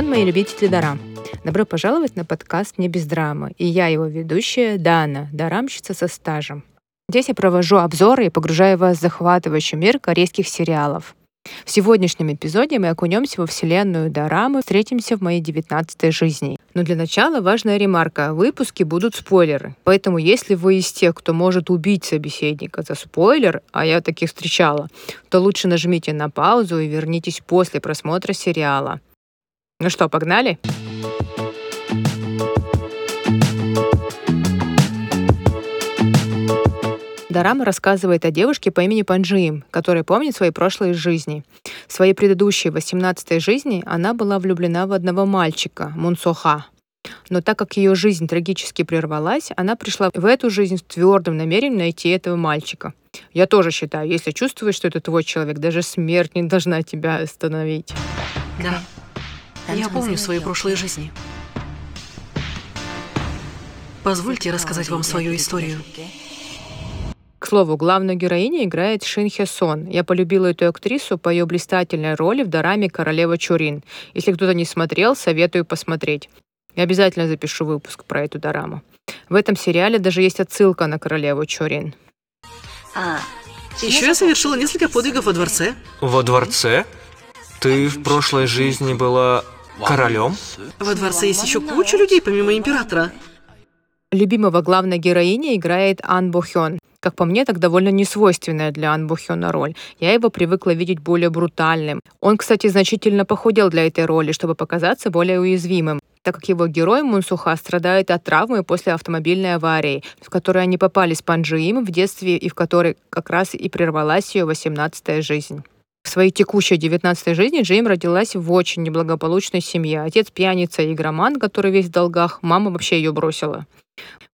днем, мои любители Дарам! Добро пожаловать на подкаст «Не без драмы». И я его ведущая Дана, дарамщица со стажем. Здесь я провожу обзоры и погружаю вас в захватывающий мир корейских сериалов. В сегодняшнем эпизоде мы окунемся во вселенную Дорамы, встретимся в моей девятнадцатой жизни. Но для начала важная ремарка. В выпуске будут спойлеры. Поэтому если вы из тех, кто может убить собеседника за спойлер, а я таких встречала, то лучше нажмите на паузу и вернитесь после просмотра сериала. Ну что, погнали? Дарама рассказывает о девушке по имени Панджиим, которая помнит свои прошлые жизни. В своей предыдущей 18-й жизни она была влюблена в одного мальчика, Мунсоха. Но так как ее жизнь трагически прервалась, она пришла в эту жизнь с твердым намерением найти этого мальчика. Я тоже считаю, если чувствуешь, что это твой человек, даже смерть не должна тебя остановить. Да. Я помню свои прошлые жизни. Позвольте рассказать вам свою историю. К слову, главную героиню играет Шин Хе Сон. Я полюбила эту актрису по ее блистательной роли в дораме «Королева Чурин». Если кто-то не смотрел, советую посмотреть. Я обязательно запишу выпуск про эту дораму. В этом сериале даже есть отсылка на королеву Чурин. А, еще я совершила несколько подвигов во дворце. Во дворце? Ты в прошлой жизни была королем? Во дворце есть еще куча людей, помимо императора. Любимого главной героини играет Ан Бохён. Как по мне, так довольно несвойственная для Ан Бухёна роль. Я его привыкла видеть более брутальным. Он, кстати, значительно похудел для этой роли, чтобы показаться более уязвимым так как его герой Мунсуха страдает от травмы после автомобильной аварии, в которой они попали с Панджиим в детстве и в которой как раз и прервалась ее 18-я жизнь. В своей текущей 19-й жизни Джейм родилась в очень неблагополучной семье. Отец пьяница и игроман, который весь в долгах, мама вообще ее бросила.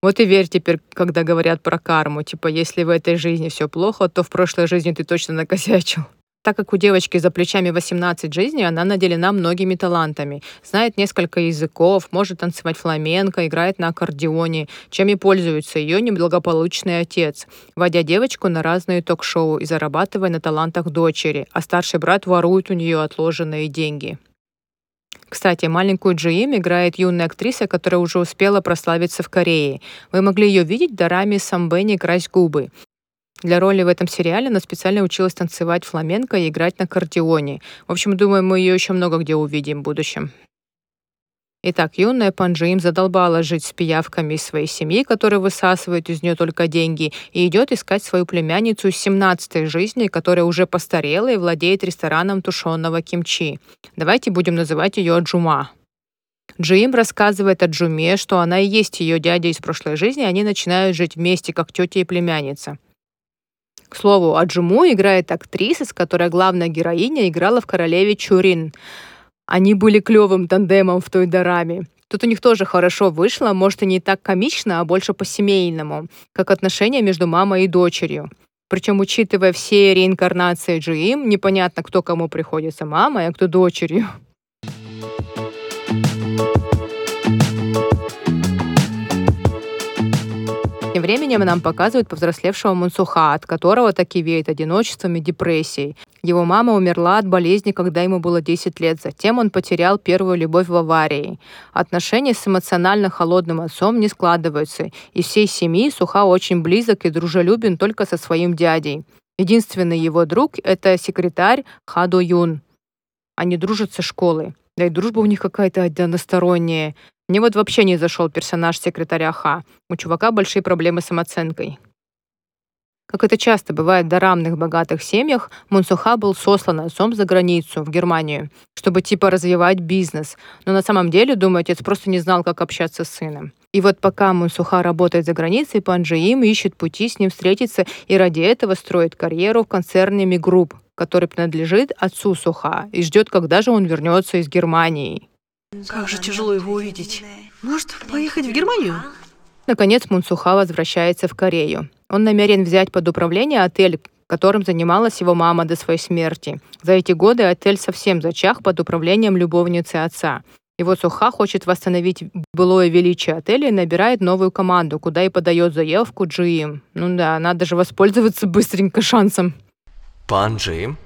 Вот и верь теперь, когда говорят про карму. Типа, если в этой жизни все плохо, то в прошлой жизни ты точно накосячил. Так как у девочки за плечами 18 жизней, она наделена многими талантами. Знает несколько языков, может танцевать фламенко, играет на аккордеоне, чем и пользуется ее неблагополучный отец, водя девочку на разные ток-шоу и зарабатывая на талантах дочери, а старший брат ворует у нее отложенные деньги. Кстати, маленькую Джиим играет юная актриса, которая уже успела прославиться в Корее. Вы могли ее видеть в дораме «Самбэни. Крась губы». Для роли в этом сериале она специально училась танцевать фламенко и играть на аккордеоне. В общем, думаю, мы ее еще много где увидим в будущем. Итак, юная Панджим задолбала жить с пиявками из своей семьи, которые высасывают из нее только деньги, и идет искать свою племянницу из 17-й жизни, которая уже постарела и владеет рестораном тушеного кимчи. Давайте будем называть ее Джума. Джим рассказывает о Джуме, что она и есть ее дядя из прошлой жизни, и они начинают жить вместе, как тетя и племянница. К слову, Аджуму играет актриса, с которой главная героиня играла в «Королеве Чурин». Они были клевым тандемом в той дораме. Тут у них тоже хорошо вышло, может и не так комично, а больше по-семейному, как отношения между мамой и дочерью. Причем, учитывая все реинкарнации Джиим, непонятно, кто кому приходится мамой, а кто дочерью. Тем временем нам показывают повзрослевшего Мунсуха, от которого таки веет одиночеством и депрессией. Его мама умерла от болезни, когда ему было 10 лет. Затем он потерял первую любовь в аварии. Отношения с эмоционально холодным отцом не складываются. Из всей семьи Суха очень близок и дружелюбен только со своим дядей. Единственный его друг — это секретарь Хадо Юн. Они дружат со школы. Да и дружба у них какая-то односторонняя. Мне вот вообще не зашел персонаж секретаря Ха. У чувака большие проблемы с самооценкой. Как это часто бывает в дорамных богатых семьях, Мунсуха был сослан отцом за границу, в Германию, чтобы типа развивать бизнес. Но на самом деле, думаю, отец просто не знал, как общаться с сыном. И вот пока Мунсуха работает за границей, Пан Джиим ищет пути с ним встретиться и ради этого строит карьеру в концерне Мигрупп, который принадлежит отцу Суха, и ждет, когда же он вернется из Германии. Как же тяжело его увидеть. Может, поехать в Германию? Наконец Мунсуха возвращается в Корею. Он намерен взять под управление отель, которым занималась его мама до своей смерти. За эти годы отель совсем зачах под управлением любовницы отца. Его Суха хочет восстановить былое величие отеля и набирает новую команду, куда и подает заявку Джиим. Ну да, надо же воспользоваться быстренько шансом. Пан Джим?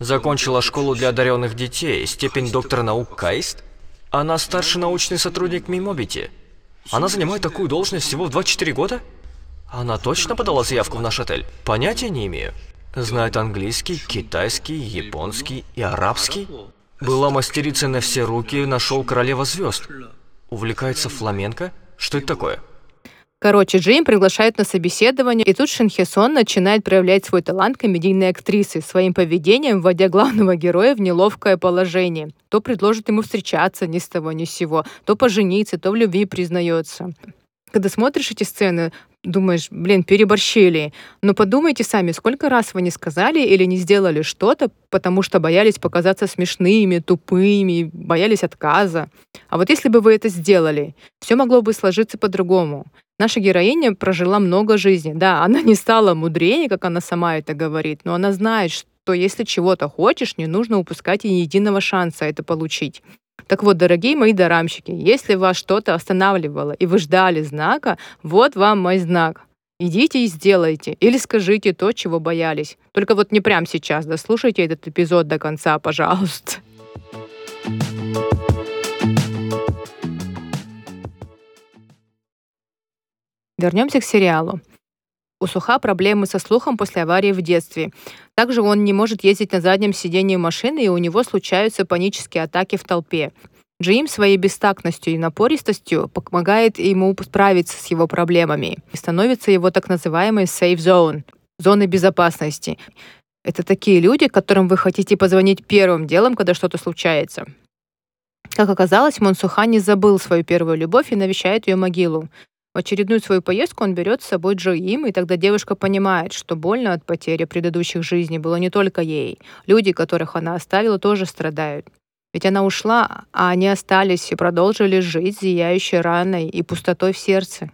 Закончила школу для одаренных детей, степень доктора наук Кайст? Она старший научный сотрудник Мимобити. Она занимает такую должность всего в 24 года? Она точно подала заявку в наш отель? Понятия не имею. Знает английский, китайский, японский и арабский. Была мастерицей на все руки, нашел королева звезд. Увлекается фламенко? Что это такое? Короче, Джейм приглашают на собеседование, и тут Шинхесон начинает проявлять свой талант комедийной актрисы, своим поведением вводя главного героя в неловкое положение. То предложит ему встречаться ни с того ни с сего, то пожениться, то в любви признается. Когда смотришь эти сцены, думаешь, блин, переборщили. Но подумайте сами, сколько раз вы не сказали или не сделали что-то, потому что боялись показаться смешными, тупыми, боялись отказа. А вот если бы вы это сделали, все могло бы сложиться по-другому. Наша героиня прожила много жизней. Да, она не стала мудрее, как она сама это говорит, но она знает, что если чего-то хочешь, не нужно упускать и единого шанса это получить. Так вот, дорогие мои дарамщики, если вас что-то останавливало и вы ждали знака, вот вам мой знак. Идите и сделайте, или скажите то, чего боялись. Только вот не прямо сейчас, дослушайте этот эпизод до конца, пожалуйста. Вернемся к сериалу. У Суха проблемы со слухом после аварии в детстве. Также он не может ездить на заднем сидении машины, и у него случаются панические атаки в толпе. Джим своей бестактностью и напористостью помогает ему справиться с его проблемами и становится его так называемой safe zone, зоной безопасности. Это такие люди, которым вы хотите позвонить первым делом, когда что-то случается. Как оказалось, Монсуха не забыл свою первую любовь и навещает ее могилу. В очередную свою поездку он берет с собой Джо Им, и тогда девушка понимает, что больно от потери предыдущих жизней было не только ей. Люди, которых она оставила, тоже страдают. Ведь она ушла, а они остались и продолжили жить зияющей раной и пустотой в сердце.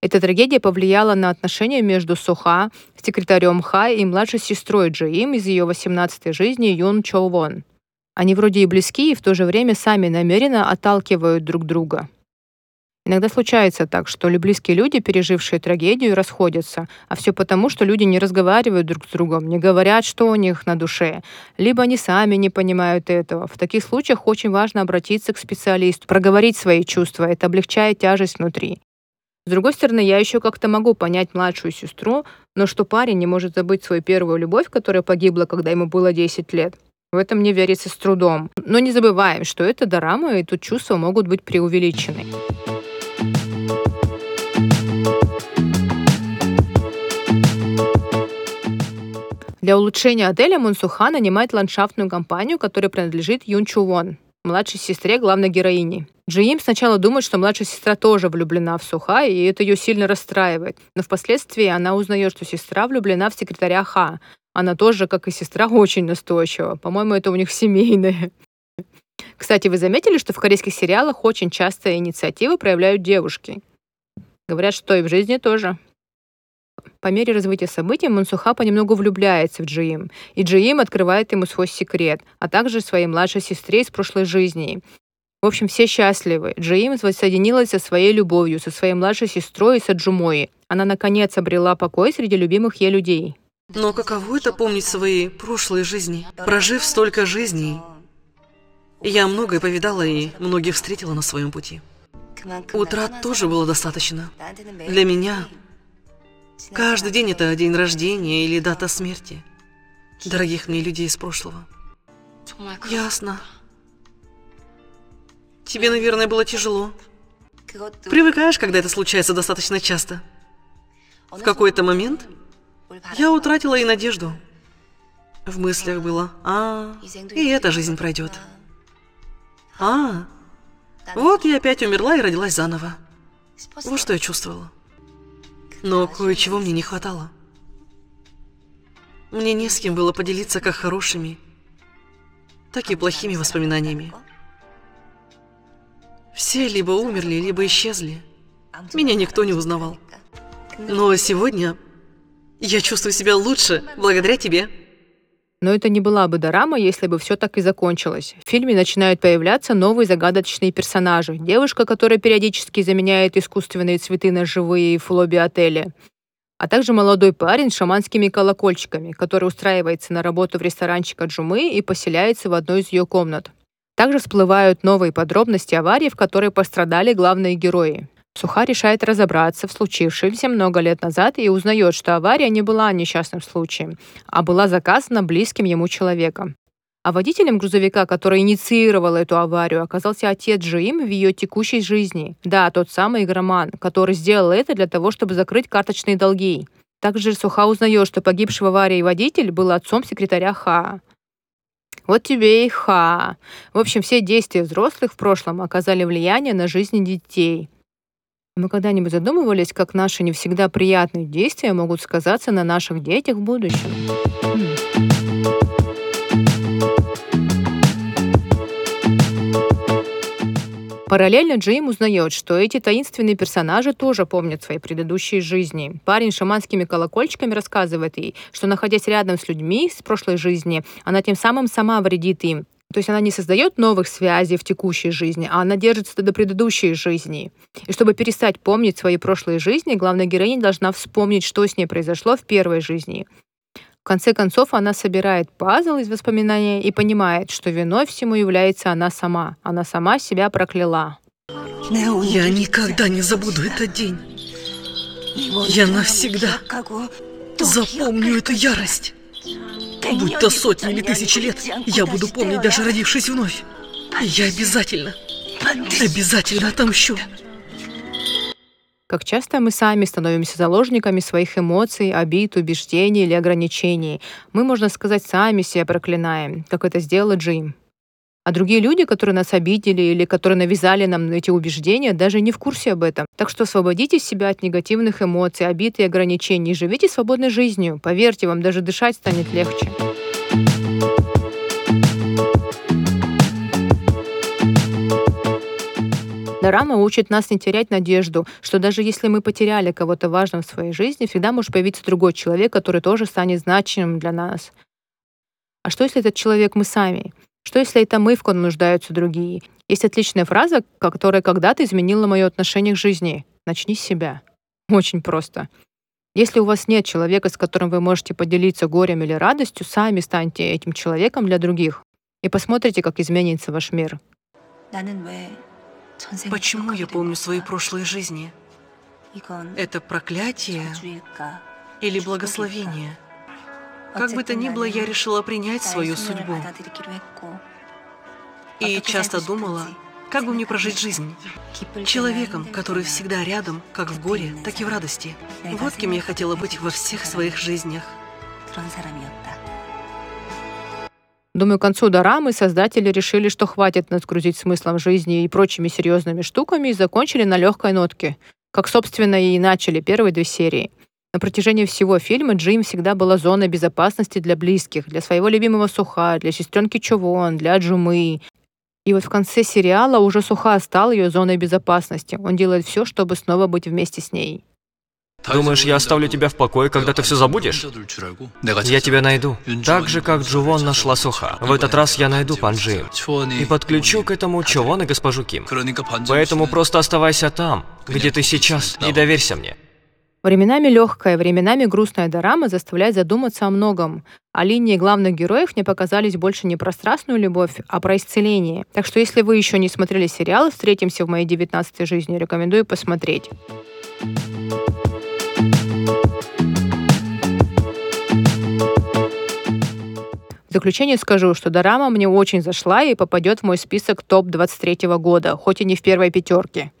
Эта трагедия повлияла на отношения между Суха, секретарем Хай и младшей сестрой Джоим из ее 18-й жизни Юн Чо Вон. Они вроде и близки, и в то же время сами намеренно отталкивают друг друга. Иногда случается так, что близкие люди, пережившие трагедию, расходятся, а все потому, что люди не разговаривают друг с другом, не говорят, что у них на душе, либо они сами не понимают этого. В таких случаях очень важно обратиться к специалисту, проговорить свои чувства, это облегчает тяжесть внутри. С другой стороны, я еще как-то могу понять младшую сестру, но что парень не может забыть свою первую любовь, которая погибла, когда ему было 10 лет. В этом мне верится с трудом. Но не забываем, что это дорама, и тут чувства могут быть преувеличены. Для улучшения отеля Мунсуха нанимает ландшафтную компанию, которая принадлежит Юн Чу Вон, младшей сестре главной героини. Джиим сначала думает, что младшая сестра тоже влюблена в Суха, и это ее сильно расстраивает. Но впоследствии она узнает, что сестра влюблена в секретаря Ха. Она тоже, как и сестра, очень настойчива. По-моему, это у них семейное. Кстати, вы заметили, что в корейских сериалах очень часто инициативы проявляют девушки? Говорят, что и в жизни тоже. По мере развития событий Мансуха понемногу влюбляется в Джиим, и Джиим открывает ему свой секрет, а также своей младшей сестре из прошлой жизни. В общем, все счастливы. Джиим воссоединилась со своей любовью, со своей младшей сестрой и с Аджумой. Она, наконец, обрела покой среди любимых ей людей. Но каково это помнить свои прошлые жизни? Прожив столько жизней, я многое повидала и многих встретила на своем пути. Утрат тоже было достаточно. Для меня Каждый день это день рождения или дата смерти дорогих мне людей из прошлого. Ясно. Тебе, наверное, было тяжело. Привыкаешь, когда это случается достаточно часто. В какой-то момент я утратила и надежду. В мыслях было, а, и эта жизнь пройдет. А, вот я опять умерла и родилась заново. Вот что я чувствовала. Но кое-чего мне не хватало. Мне не с кем было поделиться как хорошими, так и плохими воспоминаниями. Все либо умерли, либо исчезли. Меня никто не узнавал. Но сегодня я чувствую себя лучше благодаря тебе. Но это не была бы дорама, если бы все так и закончилось. В фильме начинают появляться новые загадочные персонажи. Девушка, которая периодически заменяет искусственные цветы на живые в лобби отеля. А также молодой парень с шаманскими колокольчиками, который устраивается на работу в ресторанчик Аджумы и поселяется в одной из ее комнат. Также всплывают новые подробности аварии, в которой пострадали главные герои. Суха решает разобраться в случившемся много лет назад и узнает, что авария не была несчастным случаем, а была заказана близким ему человеком. А водителем грузовика, который инициировал эту аварию, оказался отец Джим в ее текущей жизни. Да, тот самый игроман, который сделал это для того, чтобы закрыть карточные долги. Также Суха узнает, что погибший в аварии водитель был отцом секретаря Ха. Вот тебе и Ха. В общем, все действия взрослых в прошлом оказали влияние на жизни детей. Мы когда-нибудь задумывались, как наши не всегда приятные действия могут сказаться на наших детях в будущем? Параллельно Джейм узнает, что эти таинственные персонажи тоже помнят свои предыдущие жизни. Парень шаманскими колокольчиками рассказывает ей, что находясь рядом с людьми с прошлой жизни, она тем самым сама вредит им. То есть она не создает новых связей в текущей жизни, а она держится до предыдущей жизни. И чтобы перестать помнить свои прошлые жизни, главная героиня должна вспомнить, что с ней произошло в первой жизни. В конце концов, она собирает пазл из воспоминаний и понимает, что виной всему является она сама. Она сама себя прокляла. Я никогда не забуду этот день. Я навсегда запомню эту ярость. Будь то сотни или тысячи лет, я буду помнить, даже родившись вновь. Я обязательно, обязательно отомщу. Как часто мы сами становимся заложниками своих эмоций, обид, убеждений или ограничений. Мы, можно сказать, сами себя проклинаем, как это сделала Джим. А другие люди, которые нас обидели или которые навязали нам эти убеждения, даже не в курсе об этом. Так что освободите себя от негативных эмоций, обид и ограничений. Живите свободной жизнью. Поверьте, вам даже дышать станет легче. Дорама учит нас не терять надежду, что даже если мы потеряли кого-то важного в своей жизни, всегда может появиться другой человек, который тоже станет значимым для нас. А что, если этот человек мы сами? Что, если это мы, в ком нуждаются другие? Есть отличная фраза, которая когда-то изменила мое отношение к жизни. Начни с себя. Очень просто. Если у вас нет человека, с которым вы можете поделиться горем или радостью, сами станьте этим человеком для других. И посмотрите, как изменится ваш мир. Почему я помню свои прошлые жизни? Это проклятие или благословение? Как бы то ни было, я решила принять свою судьбу. И часто думала, как бы мне прожить жизнь? Человеком, который всегда рядом, как в горе, так и в радости. Вот кем я хотела быть во всех своих жизнях. Думаю, к концу дорамы создатели решили, что хватит надгрузить смыслом жизни и прочими серьезными штуками и закончили на легкой нотке, как, собственно, и начали первые две серии. На протяжении всего фильма Джим всегда была зоной безопасности для близких, для своего любимого Суха, для сестренки Човон, для Джумы. И вот в конце сериала уже Суха стал ее зоной безопасности. Он делает все, чтобы снова быть вместе с ней. Думаешь, я оставлю тебя в покое, когда ты все забудешь? Я тебя найду. Так же, как Джувон нашла Суха. В этот раз я найду Панджи. И подключу к этому Чувон и госпожу Ким. Поэтому просто оставайся там, где ты сейчас, и доверься мне. Временами легкая, временами грустная дорама заставляет задуматься о многом. А линии главных героев мне показались больше не про страстную любовь, а про исцеление. Так что если вы еще не смотрели сериал «Встретимся в моей девятнадцатой жизни», рекомендую посмотреть. В заключение скажу, что Дорама мне очень зашла и попадет в мой список топ-23 года, хоть и не в первой пятерке.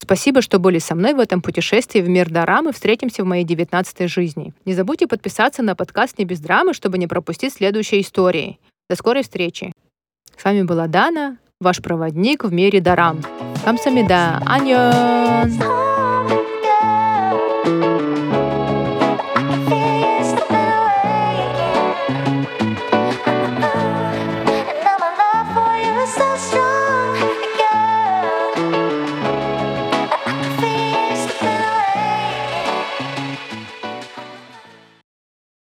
Спасибо, что были со мной в этом путешествии в мир Дорамы. Встретимся в моей 19 жизни. Не забудьте подписаться на подкаст «Не без драмы», чтобы не пропустить следующие истории. До скорой встречи. С вами была Дана, ваш проводник в мире Дорам. Камсамида. Аньон!